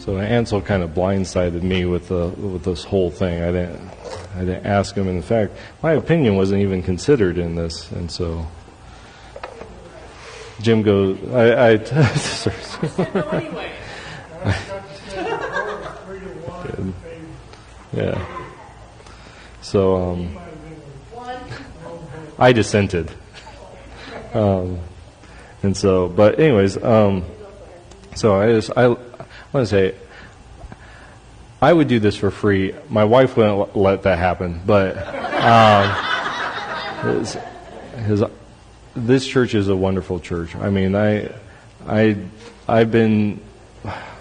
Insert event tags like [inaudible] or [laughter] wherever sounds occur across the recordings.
So Ansel kind of blindsided me with the with this whole thing. I didn't I didn't ask him. In fact, my opinion wasn't even considered in this, and so Jim goes. I. [laughs] [laughs] Yeah. So um, I dissented. Um, and so, but anyways, um, so I just I want to say I would do this for free. My wife wouldn't let that happen, but um, his, his, this church is a wonderful church. I mean, I I I've been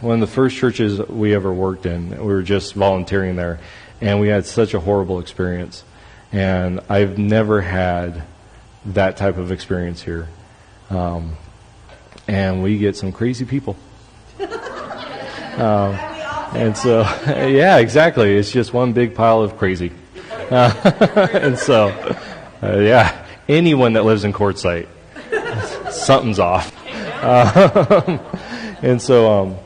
one of the first churches we ever worked in. We were just volunteering there, and we had such a horrible experience. And I've never had that type of experience here. Um, and we get some crazy people. Um, and so, [laughs] yeah, exactly. It's just one big pile of crazy. Uh, [laughs] and so, uh, yeah, anyone that lives in Quartzsite, something's off. Uh, [laughs] and so, um,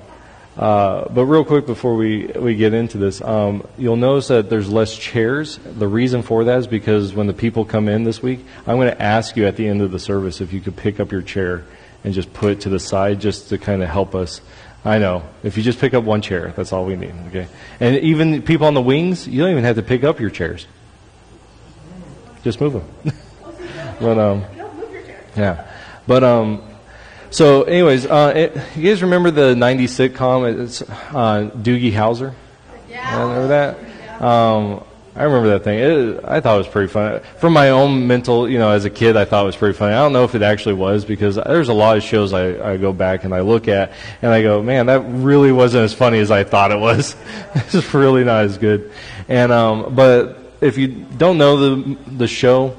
uh, but real quick before we, we get into this, um, you'll notice that there's less chairs. The reason for that is because when the people come in this week, I'm going to ask you at the end of the service if you could pick up your chair and just put it to the side just to kind of help us. I know. If you just pick up one chair, that's all we need. Okay. And even people on the wings, you don't even have to pick up your chairs. Just move them. [laughs] but um, yeah. But um, so, anyways, uh, it, you guys remember the '90s sitcom? It's uh, Doogie Howser. Yeah. Remember that? Um, I remember that thing. It, I thought it was pretty funny. From my own mental, you know, as a kid, I thought it was pretty funny. I don't know if it actually was because there's a lot of shows I, I go back and I look at and I go, man, that really wasn't as funny as I thought it was. [laughs] it's really not as good. And um, but if you don't know the the show,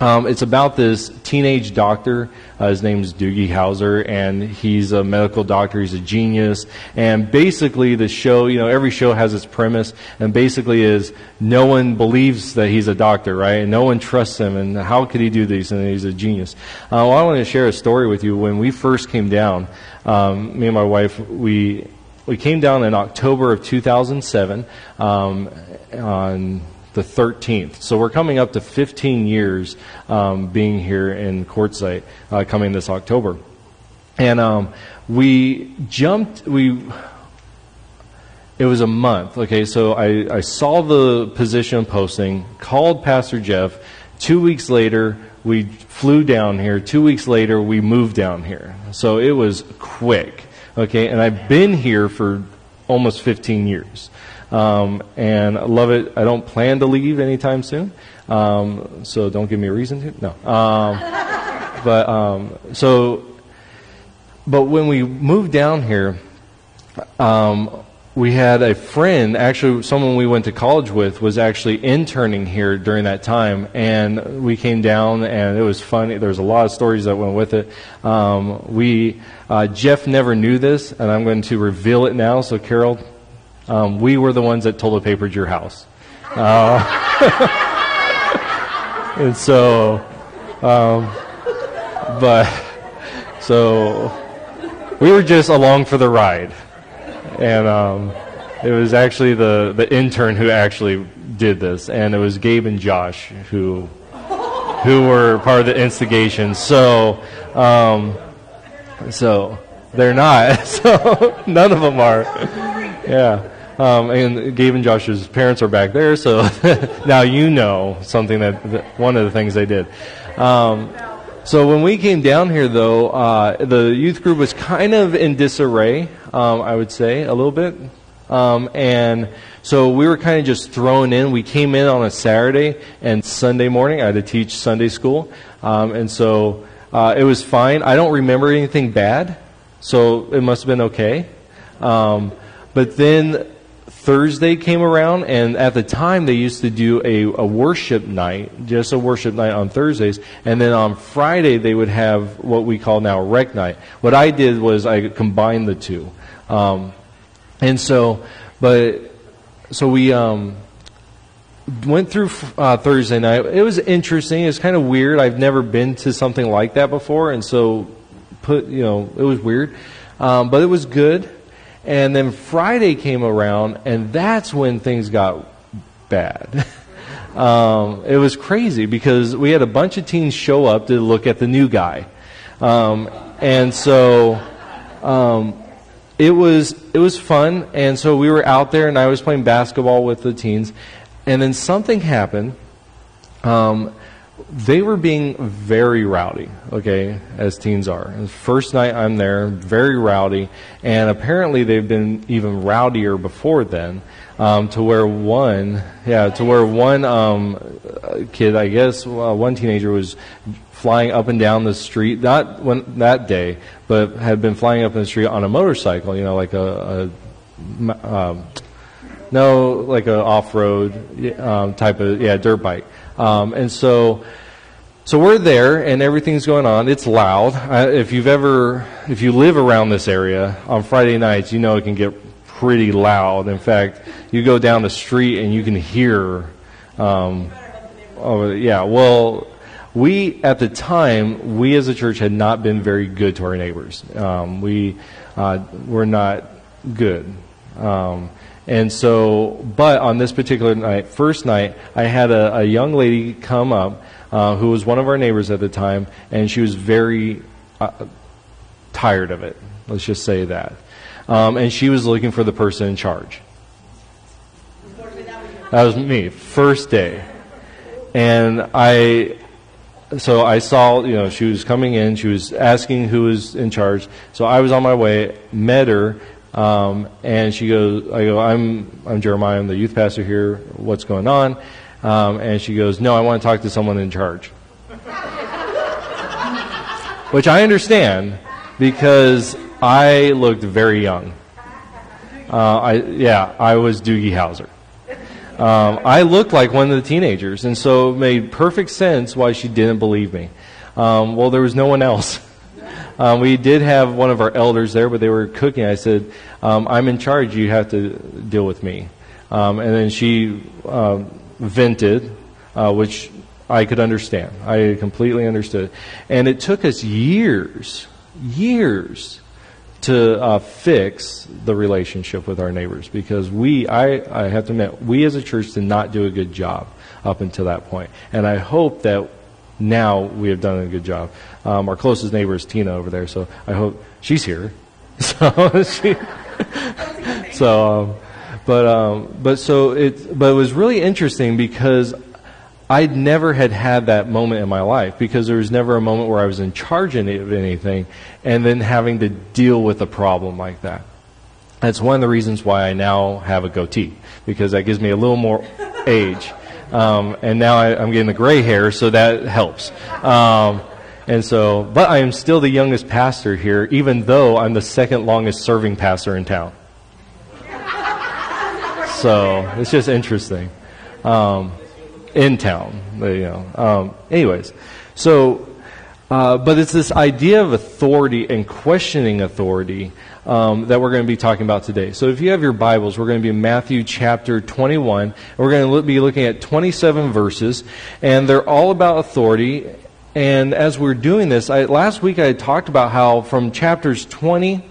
um, it's about this teenage doctor. Uh, his is Doogie Howser, and he's a medical doctor. He's a genius. And basically, the show, you know, every show has its premise, and basically is no one believes that he's a doctor, right? And no one trusts him, and how could he do these? And he's a genius. Uh, well, I want to share a story with you. When we first came down, um, me and my wife, we we came down in October of 2007 um, on the 13th. So we're coming up to 15 years um, being here in Quartzsite, uh, coming this October. And um, we jumped, we, it was a month. Okay, so I, I saw the position posting, called Pastor Jeff. Two weeks later, we flew down here. Two weeks later, we moved down here. So it was quick. Okay, and I've been here for almost 15 years. Um, and I love it. I don't plan to leave anytime soon. Um, so don't give me a reason to. No. Um, [laughs] but um, so, but when we moved down here, um, we had a friend, actually, someone we went to college with, was actually interning here during that time, and we came down, and it was funny. There was a lot of stories that went with it. Um, we uh, Jeff never knew this, and I'm going to reveal it now. So, Carol, um, we were the ones that toilet papered your house. Uh, [laughs] and so, um, but, so, we were just along for the ride. And um, it was actually the, the intern who actually did this. And it was Gabe and Josh who, who were part of the instigation. So, um, so, they're not. [laughs] So, none of them are. Yeah. Um, and Gabe and Josh's parents are back there, so [laughs] now you know something that, that, one of the things they did. Um, so when we came down here, though, uh, the youth group was kind of in disarray. Um, I would say a little bit, um, and so we were kind of just thrown in. We came in on a Saturday and Sunday morning. I had to teach Sunday school, um, and so uh, it was fine. I don't remember anything bad, so it must have been okay. Um, but then Thursday came around, and at the time they used to do a, a worship night, just a worship night on Thursdays, and then on Friday they would have what we call now rec night. What I did was I combined the two, um, and so, but so we um, went through uh, Thursday night. It was interesting. It was kind of weird. I've never been to something like that before, and so put you know it was weird, um, but it was good. And then Friday came around, and that's when things got bad. [laughs] um, it was crazy because we had a bunch of teens show up to look at the new guy. Um, and so um, it was it was fun, and so we were out there, and I was playing basketball with the teens, and then something happened. Um, they were being very rowdy, okay, as teens are. First night I'm there, very rowdy, and apparently they've been even rowdier before then, um, to where one, yeah, to where one um, kid, I guess, uh, one teenager was flying up and down the street, not when, that day, but had been flying up in the street on a motorcycle, you know, like a, a um, no, like a off-road um, type of, yeah, dirt bike. Um, and so, so we're there and everything's going on. It's loud. If you've ever, if you live around this area on Friday nights, you know it can get pretty loud. In fact, you go down the street and you can hear, um, oh, yeah, well, we, at the time, we as a church had not been very good to our neighbors. Um, we uh, were not good. Um, and so, but on this particular night, first night, I had a, a young lady come up uh, who was one of our neighbors at the time, and she was very uh, tired of it. Let's just say that. Um, and she was looking for the person in charge. That was me, first day. And I, so I saw, you know, she was coming in, she was asking who was in charge. So I was on my way, met her, um, and she goes, I go, I'm, I'm Jeremiah, I'm the youth pastor here. What's going on? Um, and she goes, No, I want to talk to someone in charge. [laughs] Which I understand because I looked very young. Uh, I, yeah, I was Doogie Howser. Um, I looked like one of the teenagers, and so it made perfect sense why she didn't believe me. Um, well, there was no one else. [laughs] Um, we did have one of our elders there, but they were cooking. I said, um, I'm in charge. You have to deal with me. Um, and then she uh, vented, uh, which I could understand. I completely understood. And it took us years, years to uh, fix the relationship with our neighbors because we, I, I have to admit, we as a church did not do a good job up until that point. And I hope that now we have done a good job. Um, our closest neighbor is Tina over there, so I hope she's here. [laughs] So she, so, um, but um, but so it but it was really interesting because I'd never had had that moment in my life because there was never a moment where I was in charge of anything, and then having to deal with a problem like that. That's one of the reasons why I now have a goatee because that gives me a little more [laughs] age. Um, and now I, am getting the gray hair, so that helps. And so, but I am still the youngest pastor here, even though I'm the second longest serving pastor in town. So it's just interesting. Um, in town, you know. Um, anyways, so, uh, but it's this idea of authority and questioning authority um, that we're going to be talking about today. So if you have your Bibles, we're going to be in Matthew chapter 21. We're going to be looking at 27 verses, and they're all about authority. And as we're doing this, I, last week I talked about how from chapters 20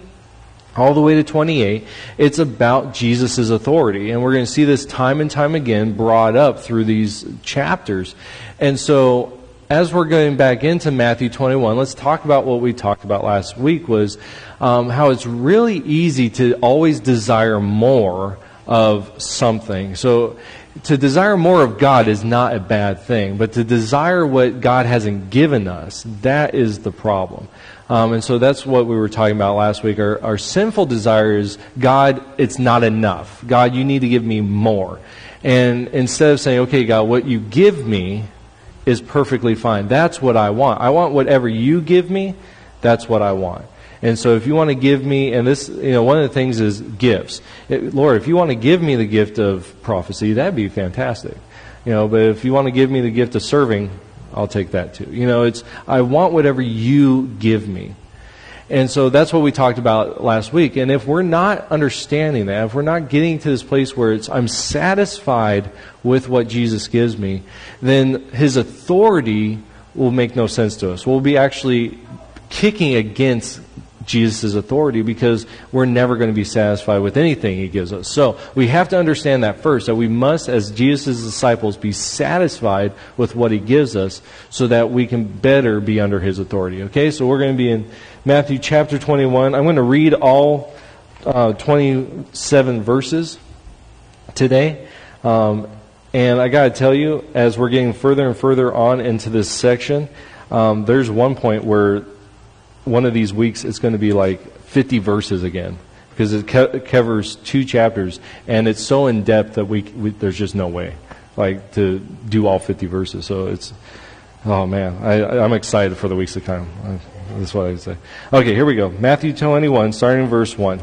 all the way to 28, it's about Jesus' authority. And we're going to see this time and time again brought up through these chapters. And so as we're going back into Matthew 21, let's talk about what we talked about last week was um, how it's really easy to always desire more of something. So to desire more of God is not a bad thing, but to desire what God hasn't given us, that is the problem. Um, and so that's what we were talking about last week. Our, our sinful desire is, God, it's not enough. God, you need to give me more. And instead of saying, okay, God, what you give me is perfectly fine. That's what I want. I want whatever you give me, that's what I want. And so if you want to give me, and this, you know, one of the things is gifts. It, Lord, if you want to give me the gift of prophecy, that'd be fantastic. You know, but if you want to give me the gift of serving, I'll take that too. You know, it's, I want whatever you give me. And so that's what we talked about last week. And if we're not understanding that, if we're not getting to this place where it's, I'm satisfied with what Jesus gives me, then his authority will make no sense to us. We'll be actually kicking against Jesus' authority because we're never going to be satisfied with anything he gives us. So we have to understand that first, that we must, as Jesus' disciples, be satisfied with what he gives us so that we can better be under his authority. Okay, so we're going to be in Matthew chapter 21. I'm going to read all uh, 27 verses today. Um, and I got to tell you, as we're getting further and further on into this section, um, there's one point where one of these weeks it's going to be like 50 verses again because it, co- covers two chapters and it's so in depth that we, we, there's just no way like to do all 50 verses. So it's oh man, I, I'm excited for the weeks to come. That's what I say. Okay, here we go. Matthew 21, starting in verse 1.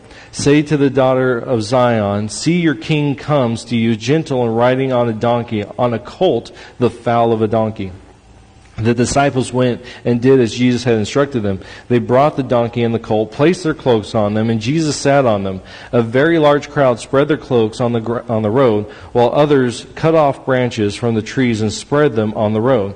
Say to the daughter of Zion, See your king comes to you, gentle and riding on a donkey, on a colt, the foal of a donkey. The disciples went and did as Jesus had instructed them. They brought the donkey and the colt, placed their cloaks on them, and Jesus sat on them. A very large crowd spread their cloaks on the, on the road, while others cut off branches from the trees and spread them on the road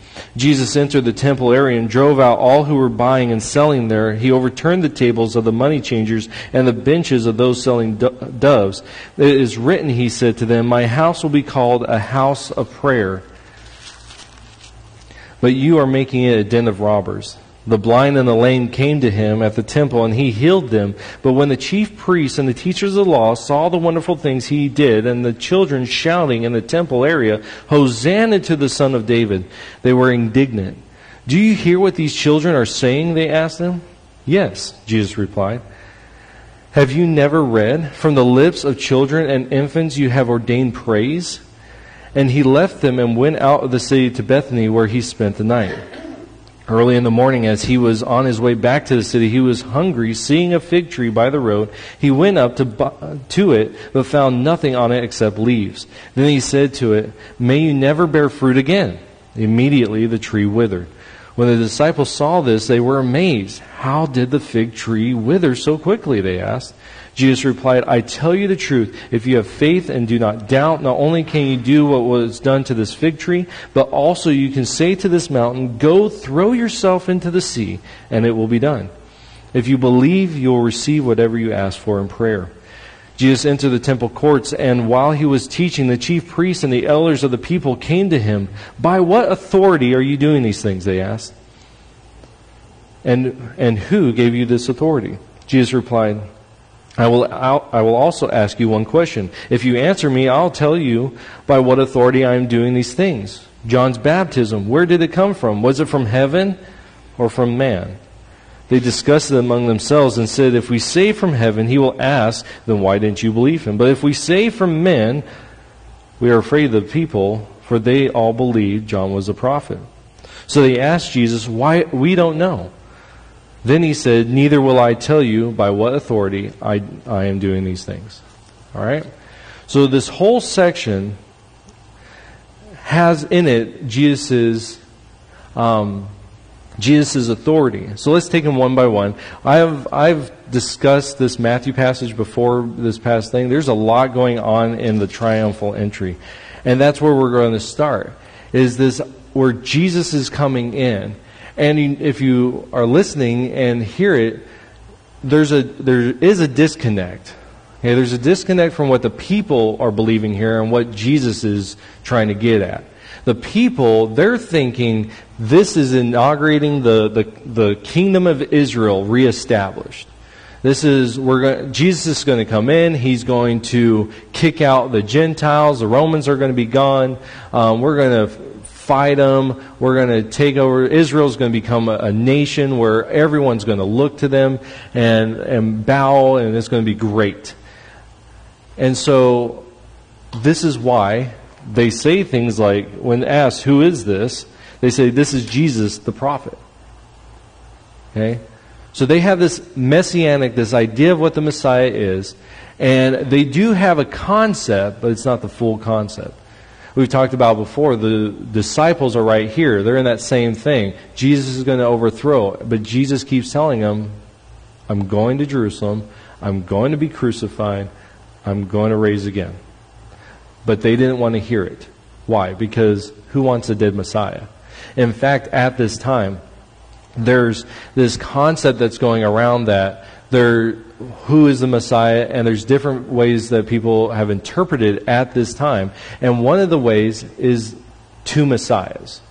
Jesus entered the temple area and drove out all who were buying and selling there. He overturned the tables of the money changers and the benches of those selling doves. It is written, he said to them, My house will be called a house of prayer, but you are making it a den of robbers. The blind and the lame came to him at the temple, and he healed them. But when the chief priests and the teachers of the law saw the wonderful things he did, and the children shouting in the temple area, Hosanna to the Son of David, they were indignant. Do you hear what these children are saying? They asked him. Yes, Jesus replied. Have you never read, From the lips of children and infants you have ordained praise? And he left them and went out of the city to Bethany, where he spent the night. Early in the morning, as he was on his way back to the city, he was hungry. Seeing a fig tree by the road, he went up to, to it, but found nothing on it except leaves. Then he said to it, May you never bear fruit again. Immediately the tree withered. When the disciples saw this, they were amazed. How did the fig tree wither so quickly? They asked. Jesus replied, I tell you the truth. If you have faith and do not doubt, not only can you do what was done to this fig tree, but also you can say to this mountain, Go throw yourself into the sea, and it will be done. If you believe, you will receive whatever you ask for in prayer. Jesus entered the temple courts, and while he was teaching, the chief priests and the elders of the people came to him. By what authority are you doing these things? They asked. And, and who gave you this authority? Jesus replied, I will, I will also ask you one question. If you answer me, I'll tell you by what authority I am doing these things. John's baptism, where did it come from? Was it from heaven or from man? They discussed it among themselves and said, If we say from heaven, he will ask, then why didn't you believe him? But if we say from men, we are afraid of the people, for they all believed John was a prophet. So they asked Jesus, Why? We don't know. Then he said, Neither will I tell you by what authority I, I am doing these things. All right? So this whole section has in it Jesus' um, Jesus' authority. So let's take them one by one. I've I've discussed this Matthew passage before this past thing. There's a lot going on in the triumphal entry. And that's where we're going to start. Is this where Jesus is coming in and if you are listening and hear it, there's a, there is a disconnect. Okay, there's a disconnect from what the people are believing here and what Jesus is trying to get at. The people, they're thinking this is inaugurating the, the, the kingdom of Israel reestablished. This is we're going, Jesus is going to come in. He's going to kick out the Gentiles. The Romans are going to be gone. Um, we're going to fight them. We're going to take over. Israel's going to become a, a nation where everyone's going to look to them and, and bow, and it's going to be great. And so, this is why they say things like, when asked, Who is this? they say, This is Jesus the prophet. Okay? So they have this messianic, this idea of what the Messiah is, and they do have a concept, but it's not the full concept. We've talked about before, the disciples are right here. They're in that same thing. Jesus is going to overthrow, but Jesus keeps telling them, I'm going to Jerusalem, I'm going to be crucified, I'm going to raise again. But they didn't want to hear it. Why? Because who wants a dead Messiah? In fact, at this time, there's this concept that's going around that there who is the Messiah, and there's different ways that people have interpreted at this time. And one of the ways is two Messiahs.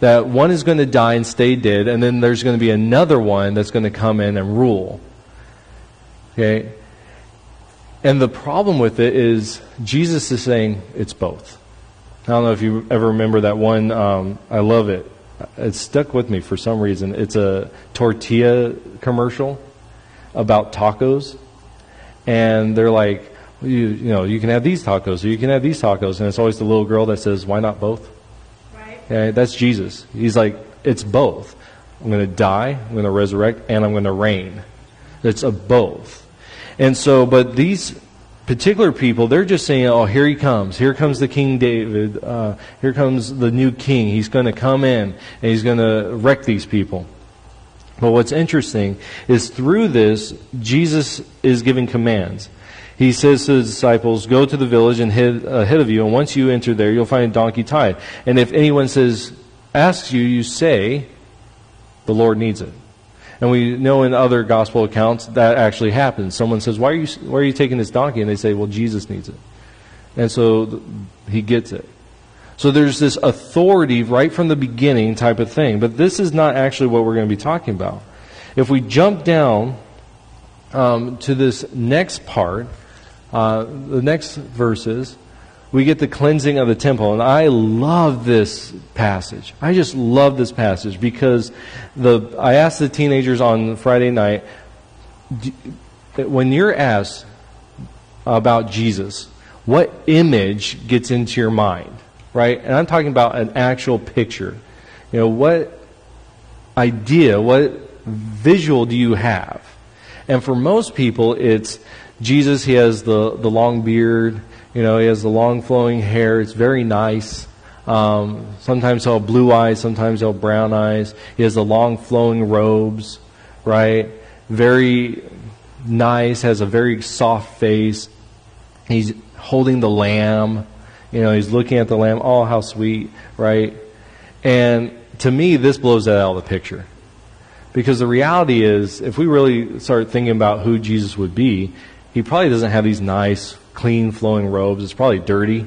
That one is going to die and stay dead, and then there's going to be another one that's going to come in and rule. Okay? And the problem with it is Jesus is saying it's both. I don't know if you ever remember that one. Um, I love it. It stuck with me for some reason. It's a tortilla commercial about tacos, and they're like, you, you know, you can have these tacos, or you can have these tacos, and it's always the little girl that says, "Why not both?" Right. Okay, that's Jesus. He's like, it's both. I'm going to die, I'm going to resurrect, and I'm going to reign. It's a both. And so, but these particular people, they're just saying, oh, here he comes. Here comes the King David. Uh, here comes the new king. He's going to come in and he's going to wreck these people. But what's interesting is through this, Jesus is giving commands. He says to the disciples, Go to the village and head, ahead uh, of you, and once you enter there, you'll find a donkey tied. And if anyone says, asks you, you say, The Lord needs it. And we know in other gospel accounts that actually happens. Someone says, Why are you, why are you taking this donkey? And they say, Well, Jesus needs it. And so he gets it. So there's this authority right from the beginning type of thing. But this is not actually what we're going to be talking about. If we jump down um, to this next part, uh, the next verses, we get the cleansing of the temple. And I love this passage. I just love this passage because the I asked the teenagers on Friday night, when you're asked about Jesus, what image gets into your mind? Right? And I'm talking about an actual picture. You know, what idea, what visual do you have? And for most people, it's Jesus, he has the, the long beard, you know, he has the long flowing hair, it's very nice. Um, sometimes he'll have blue eyes, sometimes he'll have brown eyes. He has the long flowing robes, right? Very nice, has a very soft face. He's holding the lamb, you know, he's looking at the lamb. Oh, how sweet, right? And to me, this blows that out of the picture. Because the reality is, if we really start thinking about who Jesus would be, he probably doesn't have these nice, clean, flowing robes. It's probably dirty.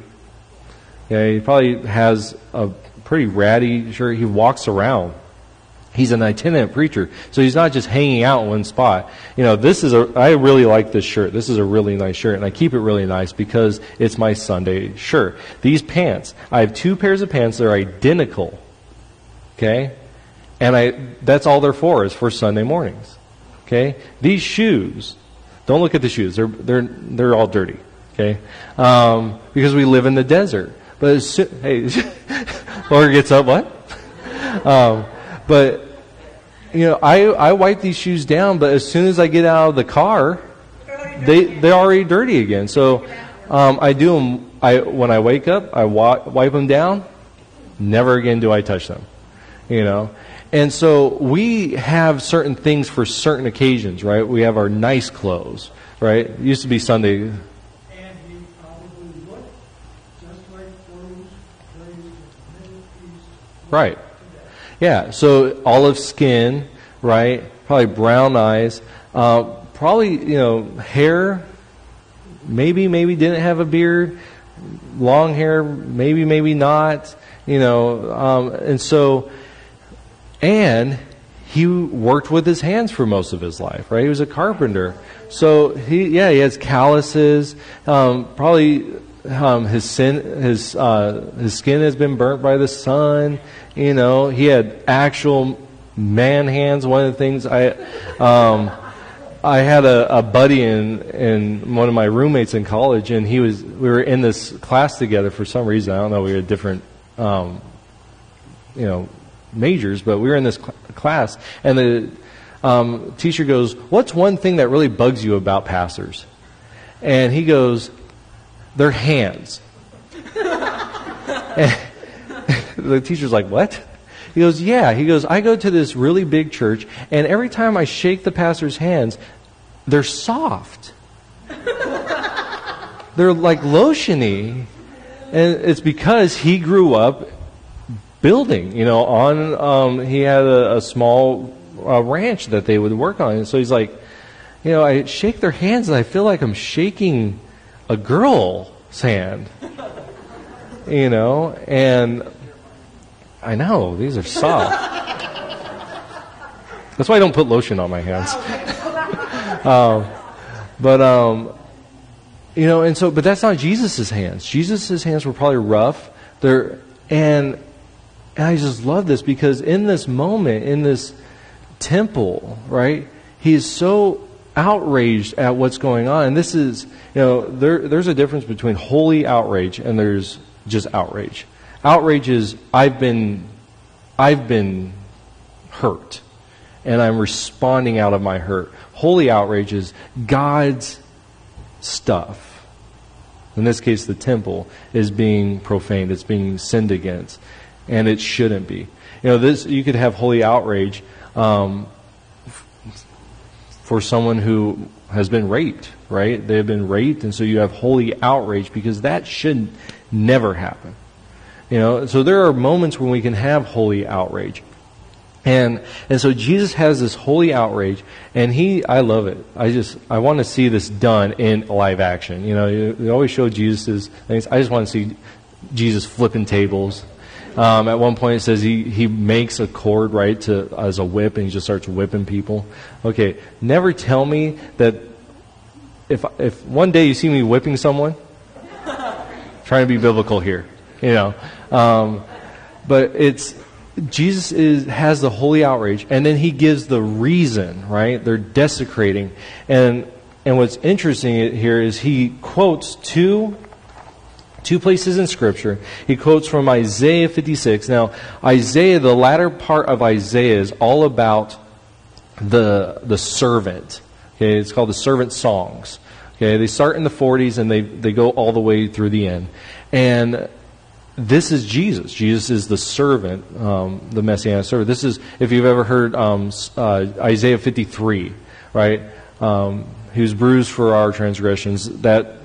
Yeah, he probably has a pretty ratty shirt. He walks around he's an itinerant preacher. So he's not just hanging out in one spot. You know, this is a, I really like this shirt. This is a really nice shirt, and I keep it really nice because it's my Sunday shirt. These pants, I have two pairs of pants that are identical. Okay? And I, that's all they're for, is for Sunday mornings. Okay? These shoes, don't look at the shoes. They're, they're, they're all dirty. Okay? Um, because we live in the desert. But as soon, hey, [laughs] Laura gets up, what? [laughs] Um, but you know, I, I wipe these shoes down, but as soon as I get out of the car, they they're already dirty again. So um, I do them. I when I wake up, I wa- wipe them down. Never again do I touch them. You know, and so we have certain things for certain occasions, right? We have our nice clothes, right? It used to be Sunday. Right. Yeah, so olive skin, right? Probably brown eyes. Uh, probably, you know, hair. Maybe, maybe didn't have a beard. Long hair, maybe, maybe not. You know, um, and so, and he worked with his hands for most of his life, right? He was a carpenter. So he, yeah, he has calluses. Um, probably um, his sin, his uh, his skin has been burnt by the sun. You know, he had actual man hands. One of the things I, um, I had a, a buddy in in one of my roommates in college, and he was we were in this class together for some reason. I don't know. We had different, um, you know, majors, but we were in this cl- class, and the um, teacher goes, "What's one thing that really bugs you about pastors?" And he goes, "Their hands." and [laughs] the teacher's like, "What?" He goes, Yeah. He goes, I go to this really big church, and every time I shake the pastor's hands, they're soft. they're like lotiony. And it's because he grew up building, you know, on, um, he had a, a small uh, ranch that they would work on. And so he's like, you know, I shake their hands and I feel like I'm shaking a girl's hand. You know, and I know, these are soft. That's why I don't put lotion on my hands. [laughs] um, but, um, you know, and so, but that's not Jesus' hands. Jesus' hands were probably rough. They're, and, and I just love this because in this moment, in this temple, right, he is so outraged at what's going on. And this is, you know, there, there's a difference between holy outrage and there's just outrage. Outrage is I've been I've been hurt and I'm responding out of my hurt. Holy outrage is God's stuff. In this case, the temple is being profaned. It's being sinned against, and it shouldn't be. You know, this you could have holy outrage um, for someone who has been raped, right? They have been raped, and so you have holy outrage because that should never happen. You know, so there are moments when we can have holy outrage. And and so Jesus has this holy outrage, and he I love it. I just I want to see this done in live action. You know, they always show Jesus' things. I just want to see Jesus flipping tables. Um, at one point, it says he he makes a cord right to as a whip, and he just starts whipping people. Okay, never tell me that if if one day you see me whipping someone, [laughs] trying to be biblical here, you know. Um, but it's Jesus is, has the holy outrage, and then he gives the reason, right? They're desecrating. And, and what's interesting here is he quotes two, two places in Scripture. He quotes from Isaiah 56. Now, Isaiah, the latter part of Isaiah is all about the, the servant. Okay, it's called the servant songs. Okay, they start in the 40s and they, they go all the way through the end. And this is Jesus. Jesus is the servant, um, the messianic servant. This is, if you've ever heard um, uh, Isaiah 53, right? Um, he was bruised for our transgressions. That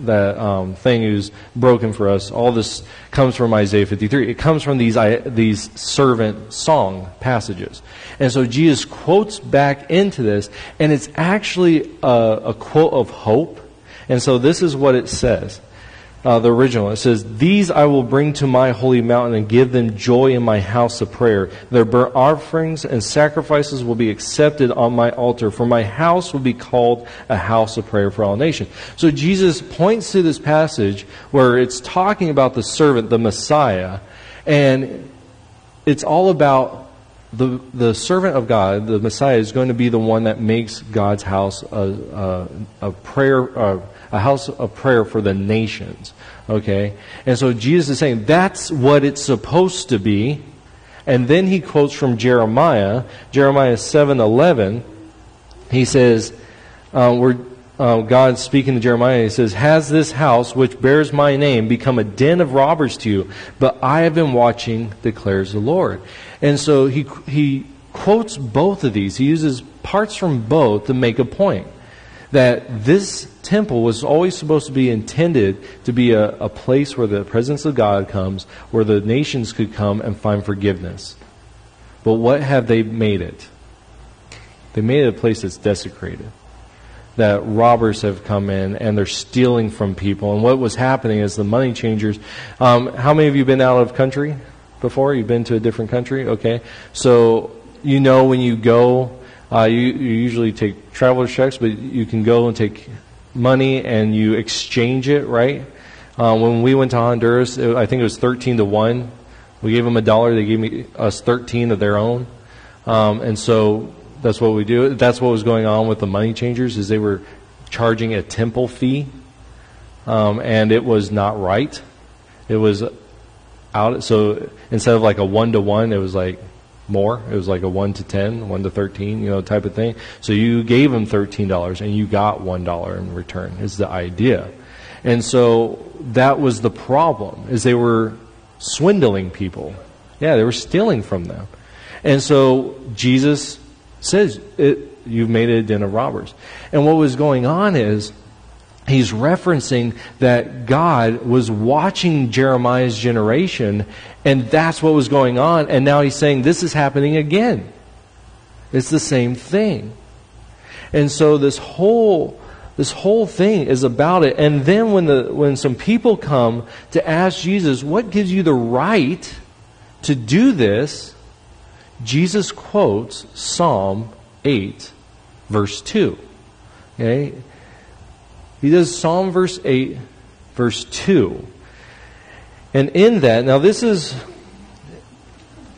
that um, thing who's broken for us. All this comes from Isaiah 53. It comes from these these servant song passages, and so Jesus quotes back into this, and it's actually a, a quote of hope. And so this is what it says uh, the original. It says, These I will bring to my holy mountain and give them joy in my house of prayer. Their burnt offerings and sacrifices will be accepted on my altar, for my house will be called a house of prayer for all nations. So Jesus points to this passage where it's talking about the servant, the Messiah, and it's all about the, the servant of God, the Messiah, is going to be the one that makes God's house a, a, a prayer. A, a house of prayer for the nations. Okay? And so Jesus is saying that's what it's supposed to be. And then he quotes from Jeremiah, Jeremiah 7:11. He says, uh, where uh, God speaking to Jeremiah, he says, "Has this house, which bears my name, become a den of robbers to you? But I have been watching," declares the Lord. And so he he quotes both of these. He uses parts from both to make a point that this temple was always supposed to be intended to be a, a place where the presence of God comes, where the nations could come and find forgiveness. But what have they made it? They made it a place that's desecrated. That robbers have come in and they're stealing from people. And what was happening is the money changers. Um, how many of you been out of country before? You've been to a different country? Okay. So you know when you go, uh, you, you usually take traveler checks, but you can go and take money and you exchange it, right? Uh, when we went to Honduras, it, I think it was 13 to 1. We gave them a dollar, they gave me, us 13 of their own. Um, and so that's what we do. That's what was going on with the money changers is they were charging a temple fee, um, and it was not right. It was out. So instead of like a one to one, it was like more. It was like a 1 to 10, 1 to 13, you know, type of thing. So you gave them $13 and you got $1 in return is the idea. And so that was the problem is they were swindling people. Yeah, they were stealing from them. And so Jesus says, eh, You've made it a den of robbers. And what was going on is he's referencing that God was watching Jeremiah's generation, and that's what was going on. And now he's saying this is happening again. It's the same thing. And so this whole this whole thing is about it. And then when the when some people come to ask Jesus, what gives you the right to do this? Jesus quotes Psalm 8, verse 2. Okay? He does Psalm verse 8, verse 2. And in that, now this is,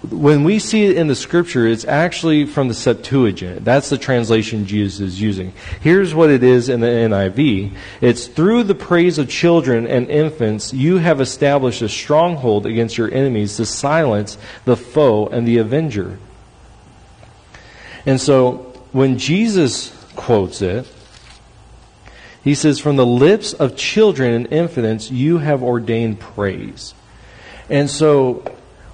when we see it in the scripture, it's actually from the Septuagint. That's the translation Jesus is using. Here's what it is in the NIV it's through the praise of children and infants, you have established a stronghold against your enemies to silence the foe and the avenger. And so when Jesus quotes it, he says, From the lips of children and infants, you have ordained praise. And so,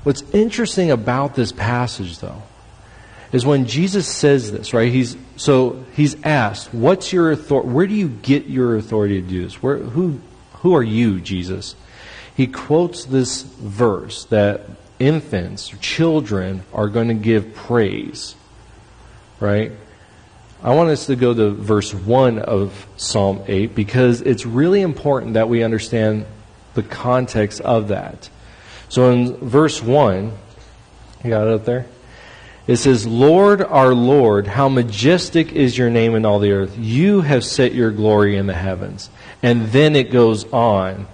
what's interesting about this passage, though, is when Jesus says this, right? He's so he's asked, "What's your authority? Where do you get your authority to do this? Where who who are you, Jesus?" He quotes this verse that infants, children, are going to give praise, right? I want us to go to verse 1 of Psalm 8 because it's really important that we understand the context of that. So in verse 1, you got it up there? It says, Lord, our Lord, how majestic is your name in all the earth. You have set your glory in the heavens. And then it goes on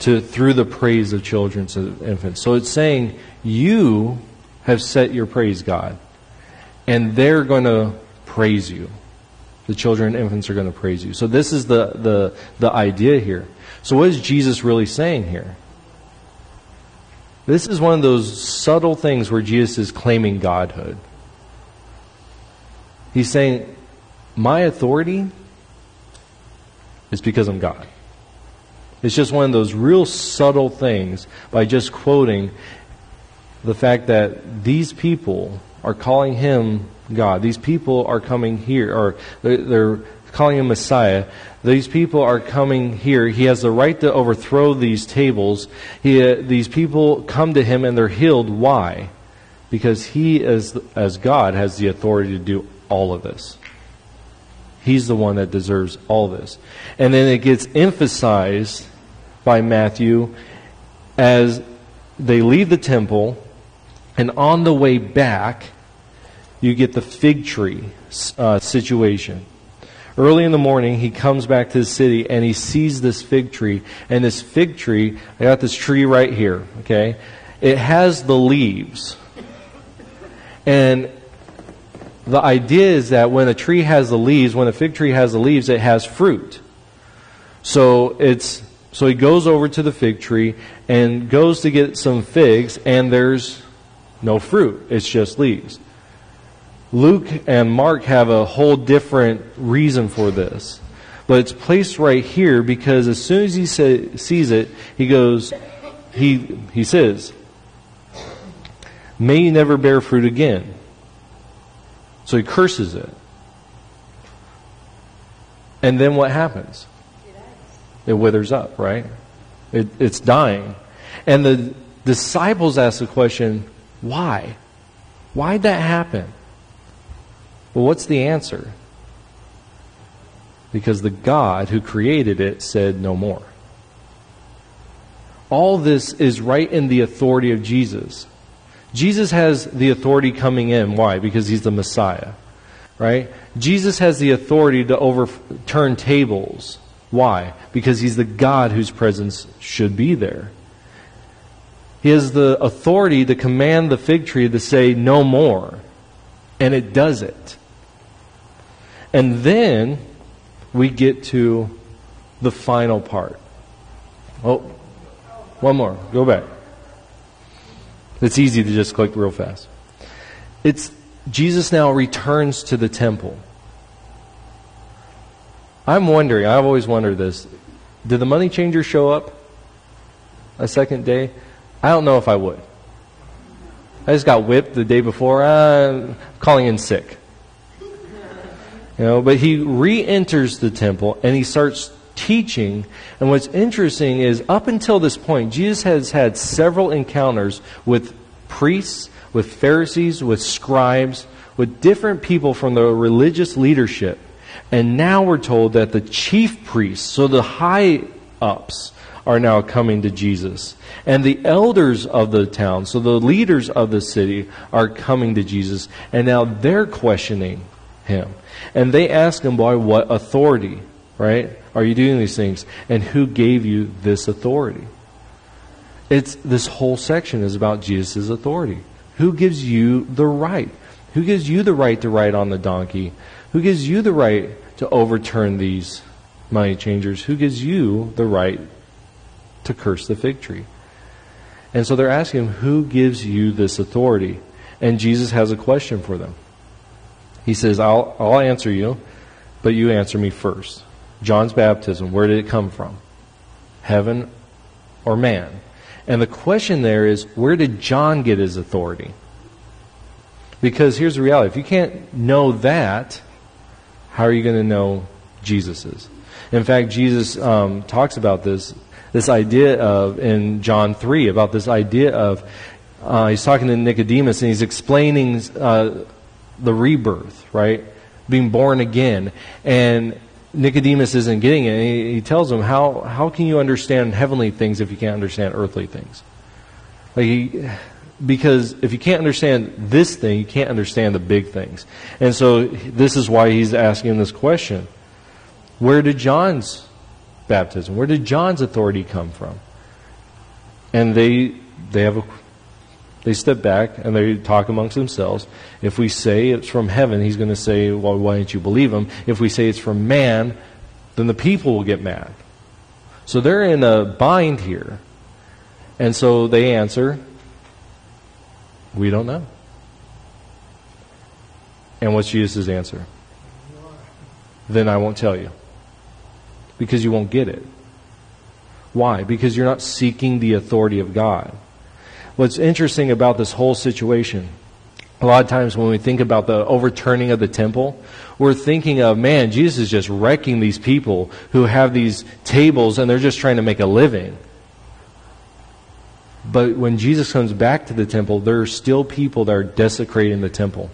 to through the praise of children and infants. So it's saying, You have set your praise, God. And they're going to praise you. The children and infants are going to praise you. So this is the, the, the idea here. So what is Jesus really saying here? This is one of those subtle things where Jesus is claiming godhood. He's saying, My authority is because I'm God. It's just one of those real subtle things by just quoting the fact that these people are calling him God. These people are coming here, or they're calling him Messiah. These people are coming here. He has the right to overthrow these tables. He, uh, these people come to him and they're healed. Why? Because he, as, as God, has the authority to do all of this. He's the one that deserves all this. And then it gets emphasized by Matthew as they leave the temple and on the way back, you get the fig tree uh, situation. Early in the morning, he comes back to the city and he sees this fig tree. And this fig tree, I got this tree right here, okay? It has the leaves. And the idea is that when a tree has the leaves, when a fig tree has the leaves, it has fruit. So it's so he goes over to the fig tree and goes to get some figs, and there's no fruit. It's just leaves. Luke and Mark have a whole different reason for this. But it's placed right here because as soon as he say, sees it, he goes, he, he says, May you never bear fruit again. So he curses it. And then what happens? It withers up, right? It, it's dying. And the disciples ask the question, why? Why'd that happen? Well, what's the answer? Because the God who created it said no more. All this is right in the authority of Jesus. Jesus has the authority coming in. Why? Because he's the Messiah. Right? Jesus has the authority to overturn tables Why? Because he's the God whose presence should be there. He has the authority to command the fig tree to say no more. And it does it. And then we get to the final part. Oh, one more. Go back. It's easy to just click real fast. It's Jesus now returns to the temple. I'm wondering, I've always wondered this. Did the money changer show up a second day? I don't know if I would. I just got whipped the day before. I'm calling in sick. Know, but he re-enters the temple and he starts teaching. And what's interesting is up until this point, Jesus has had several encounters with priests, with Pharisees, with scribes, with different people from the religious leadership. And now we're told that the chief priests, so the high ups, are now coming to Jesus. And the elders of the town, so the leaders of the city, are coming to Jesus. And now they're questioning him. And they ask him, by what authority, right, are you doing these things? And who gave you this authority? It's, this whole section is about Jesus' authority. Who gives you the right? Who gives you the right to ride on the donkey? Who gives you the right to overturn these money changers? Who gives you the right to curse the fig tree? And so they're asking him, Who gives you this authority? And Jesus has a question for them. He says, I'll, I'll answer you, but you answer me first. John's baptism, where did it come from? Heaven or man? And the question there is, where did John get his authority? Because here's the reality if you can't know that, how are you going to know Jesus's? In fact, Jesus um, talks about this this idea of in John three about this idea of uh, he's talking to Nicodemus and he's explaining uh, the rebirth, right? Being born again. And Nicodemus isn't getting it. He, he, tells him, how, how can you understand heavenly things if you can't understand earthly things? Like he, because if you can't understand this thing, you can't understand the big things. And so this is why he's asking this question. Where did John's baptism, where did John's authority come from? And they, they have a they step back and they talk amongst themselves. If we say it's from heaven, he's going to say, Well, why don't you believe him? If we say it's from man, then the people will get mad. So they're in a bind here. And so they answer, We don't know. And what's Jesus' answer? Then I won't tell you. Because you won't get it. Why? Because you're not seeking the authority of God what's interesting about this whole situation, a lot of times when we think about the overturning of the temple, we're thinking of, man, Jesus is just wrecking these people who have these tables and they're just trying to make a living. But when Jesus comes back to the temple, there are still people that are desecrating the temple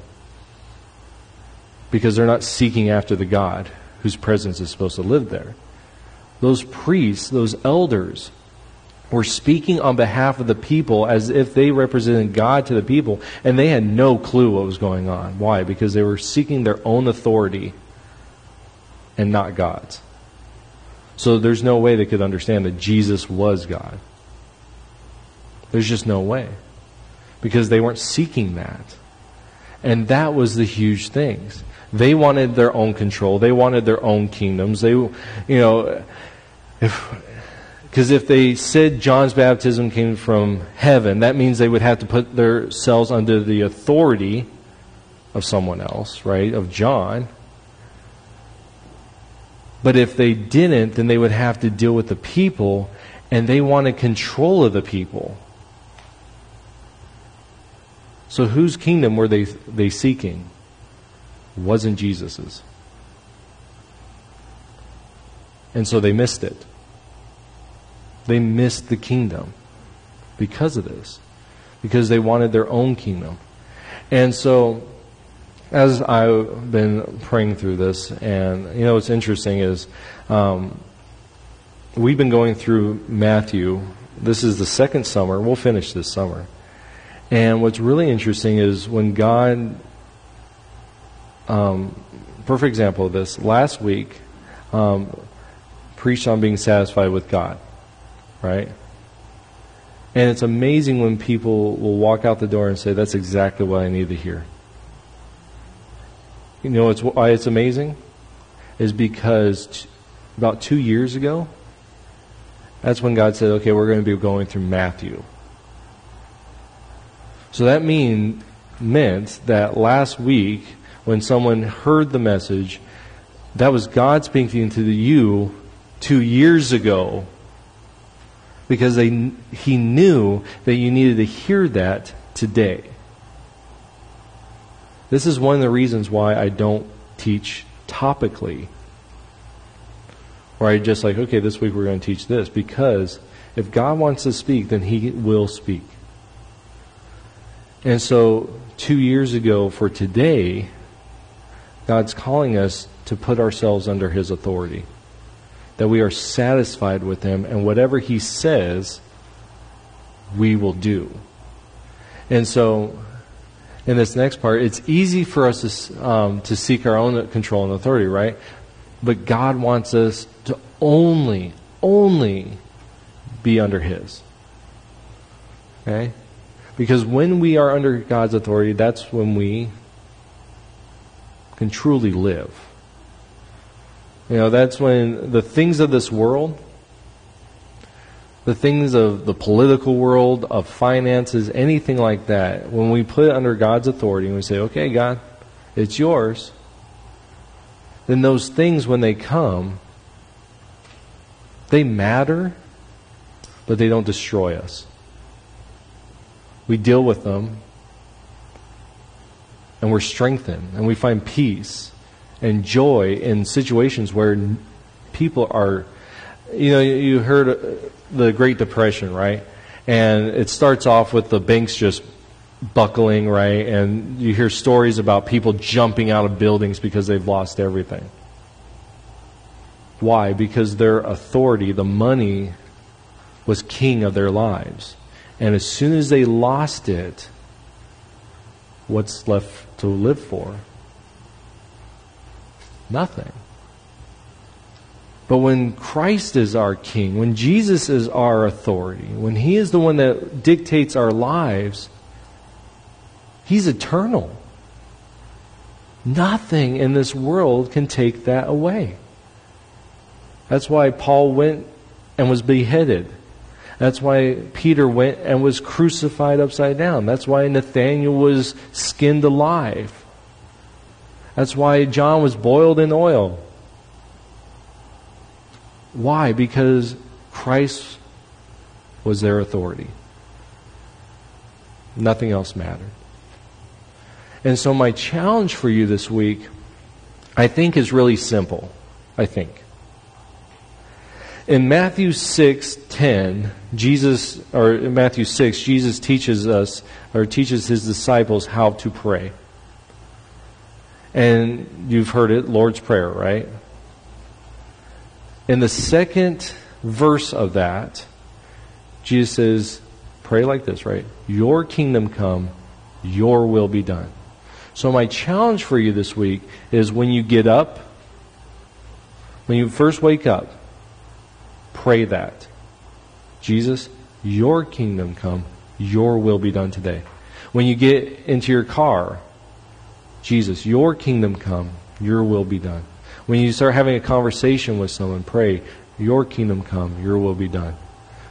because they're not seeking after the God whose presence is supposed to live there. Those priests, those elders, were speaking on behalf of the people as if they represented God to the people, and they had no clue what was going on. Why? Because they were seeking their own authority and not God's. So there's no way they could understand that Jesus was God. There's just no way. Because they weren't seeking that. And that was the huge things. They wanted their own control. They wanted their own kingdoms. They, you know, if because if they said John's baptism came from heaven, that means they would have to put themselves under the authority of someone else, right? Of John. But if they didn't, then they would have to deal with the people, and they wanted control of the people. So whose kingdom were they, they seeking? wasn't Jesus's. And so they missed it. They missed the kingdom because of this, because they wanted their own kingdom. And so, as I've been praying through this, and you know, what's interesting is um, we've been going through Matthew. This is the second summer. We'll finish this summer. And what's really interesting is when God, um, perfect example of this, last week, um, preached on being satisfied with God, right? And it's amazing when people will walk out the door and say, That's exactly what I need to hear. You know it's, why it's amazing? Is because t- about two years ago, that's when God said, Okay, we're going to be going through Matthew. So that mean, meant that last week, when someone heard the message, that was God speaking to you two years ago because they, he knew that you needed to hear that today. This is one of the reasons why I don't teach topically. Or I just like, okay, this week we're going to teach this. Because if God wants to speak, then he will speak. And so, two years ago for today, God's calling us to put ourselves under his authority that we are satisfied with Him, and whatever He says, we will do. And so, in this next part, it's easy for us to, um, to seek our own control and authority, right? But God wants us to only, only be under His. Okay? Because when we are under God's authority, that's when we can truly live. You know, that's when the things of this world, the things of the political world, of finances, anything like that, when we put it under God's authority and we say, okay, God, it's yours, then those things, when they come, they matter, but they don't destroy us. We deal with them, and we're strengthened, and we find peace and joy in situations where people are, you know, you heard uh, the Great Depression, right? And it starts off with the banks just buckling, right? And you hear stories about people jumping out of buildings because they've lost everything. Why? Because their authority, the money, was king of their lives. And as soon as they lost it, what's left to live for? Nothing. But when Christ is our king, when Jesus is our authority, when he is the one that dictates our lives, he's eternal. Nothing in this world can take that away. That's why Paul went and was beheaded. That's why Peter went and was crucified upside down. That's why Nathaniel was skinned alive. That's why John was boiled in oil. Why? Because Christ was their authority. Nothing else mattered. And so, my challenge for you this week, I think, is really simple. I think. In Matthew 6 10, Jesus, or in Matthew 6, Jesus teaches us, or teaches his disciples how to pray. And you've heard it, Lord's Prayer, right? In the second verse of that, Jesus says, pray like this, right? Your kingdom come, your will be done. So, my challenge for you this week is when you get up, when you first wake up, pray that. Jesus, your kingdom come, your will be done today. When you get into your car, Jesus, your kingdom come, your will be done. When you start having a conversation with someone, pray, your kingdom come, your will be done.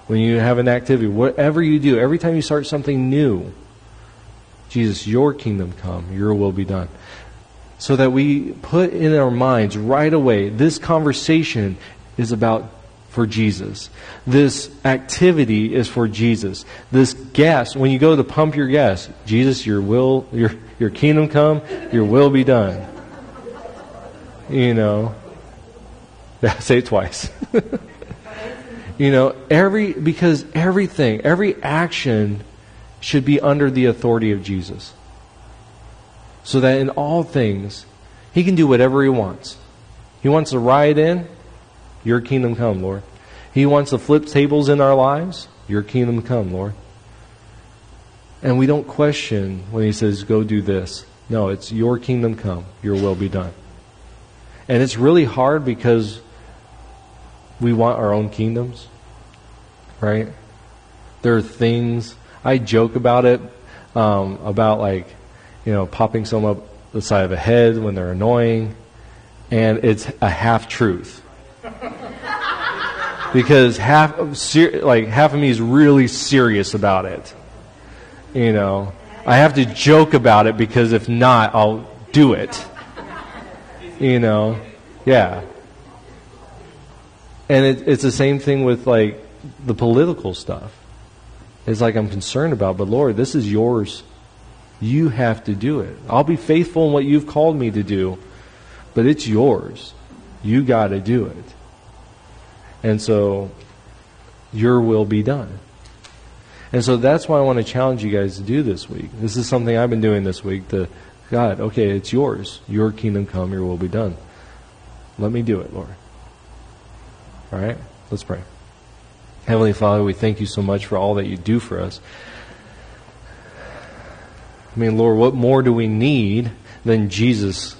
When you have an activity, whatever you do, every time you start something new, Jesus, your kingdom come, your will be done. So that we put in our minds right away, this conversation is about for Jesus. This activity is for Jesus. This gas, when you go to pump your gas, Jesus, your will, your, your kingdom come, your will be done. You know, [laughs] say it twice. [laughs] you know, every, because everything, every action should be under the authority of Jesus. So that in all things, he can do whatever he wants. He wants to ride in, your kingdom come, Lord. He wants to flip tables in our lives. Your kingdom come, Lord. And we don't question when he says, go do this. No, it's your kingdom come, your will be done. And it's really hard because we want our own kingdoms, right? There are things, I joke about it, um, about like, you know, popping someone up the side of the head when they're annoying, and it's a half truth. Because half, of like, half of me is really serious about it. You know, I have to joke about it because if not, I'll do it. You know, yeah. And it, it's the same thing with like the political stuff. It's like I'm concerned about, but Lord, this is yours. You have to do it. I'll be faithful in what you've called me to do, but it's yours. You got to do it. And so, your will be done. And so that's why I want to challenge you guys to do this week. This is something I've been doing this week. To God, okay, it's yours. Your kingdom come, your will be done. Let me do it, Lord. All right? Let's pray. Heavenly Father, we thank you so much for all that you do for us. I mean, Lord, what more do we need than Jesus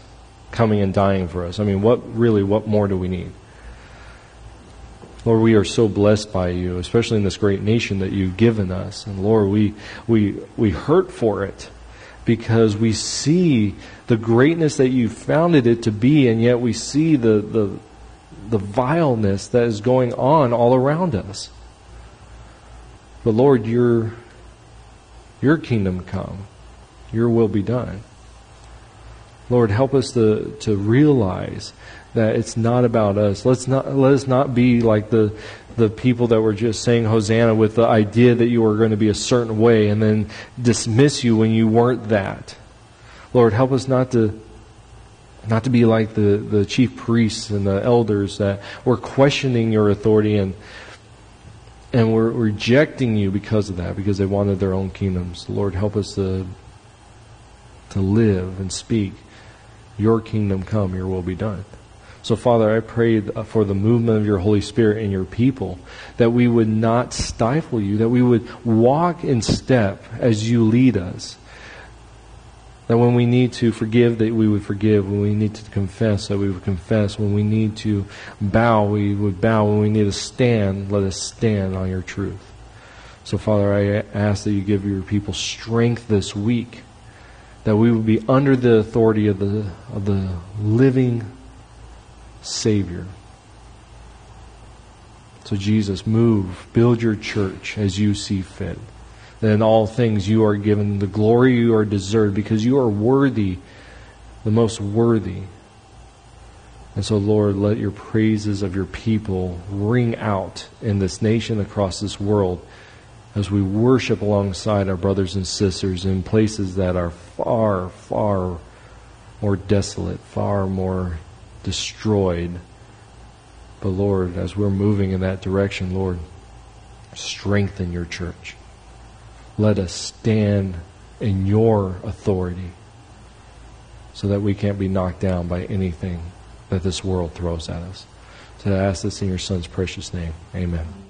coming and dying for us? I mean, what really, what more do we need? Lord, we are so blessed by you, especially in this great nation that you've given us. And Lord, we, we, we hurt for it because we see the greatness that you founded it to be, and yet we see the, the, the vileness that is going on all around us. But Lord, your, your kingdom come, your will be done. Lord, help us to, to realize that it's not about us. Let's not let us not be like the the people that were just saying Hosanna with the idea that you were going to be a certain way and then dismiss you when you weren't that. Lord, help us not to not to be like the, the chief priests and the elders that were questioning your authority and and were rejecting you because of that, because they wanted their own kingdoms. Lord, help us to to live and speak. Your kingdom come, your will be done. So, Father, I pray uh, for the movement of your Holy Spirit in your people, that we would not stifle you, that we would walk in step as you lead us. That when we need to forgive, that we would forgive. When we need to confess, that we would confess. When we need to bow, we would bow. When we need to stand, let us stand on your truth. So, Father, I ask that you give your people strength this week, that we would be under the authority of the, of the living Savior. So, Jesus, move, build your church as you see fit. That in all things you are given the glory you are deserved because you are worthy, the most worthy. And so, Lord, let your praises of your people ring out in this nation, across this world, as we worship alongside our brothers and sisters in places that are far, far more desolate, far more destroyed. But Lord, as we're moving in that direction, Lord, strengthen your church. Let us stand in your authority so that we can't be knocked down by anything that this world throws at us. So I ask this in your Son's precious name. Amen.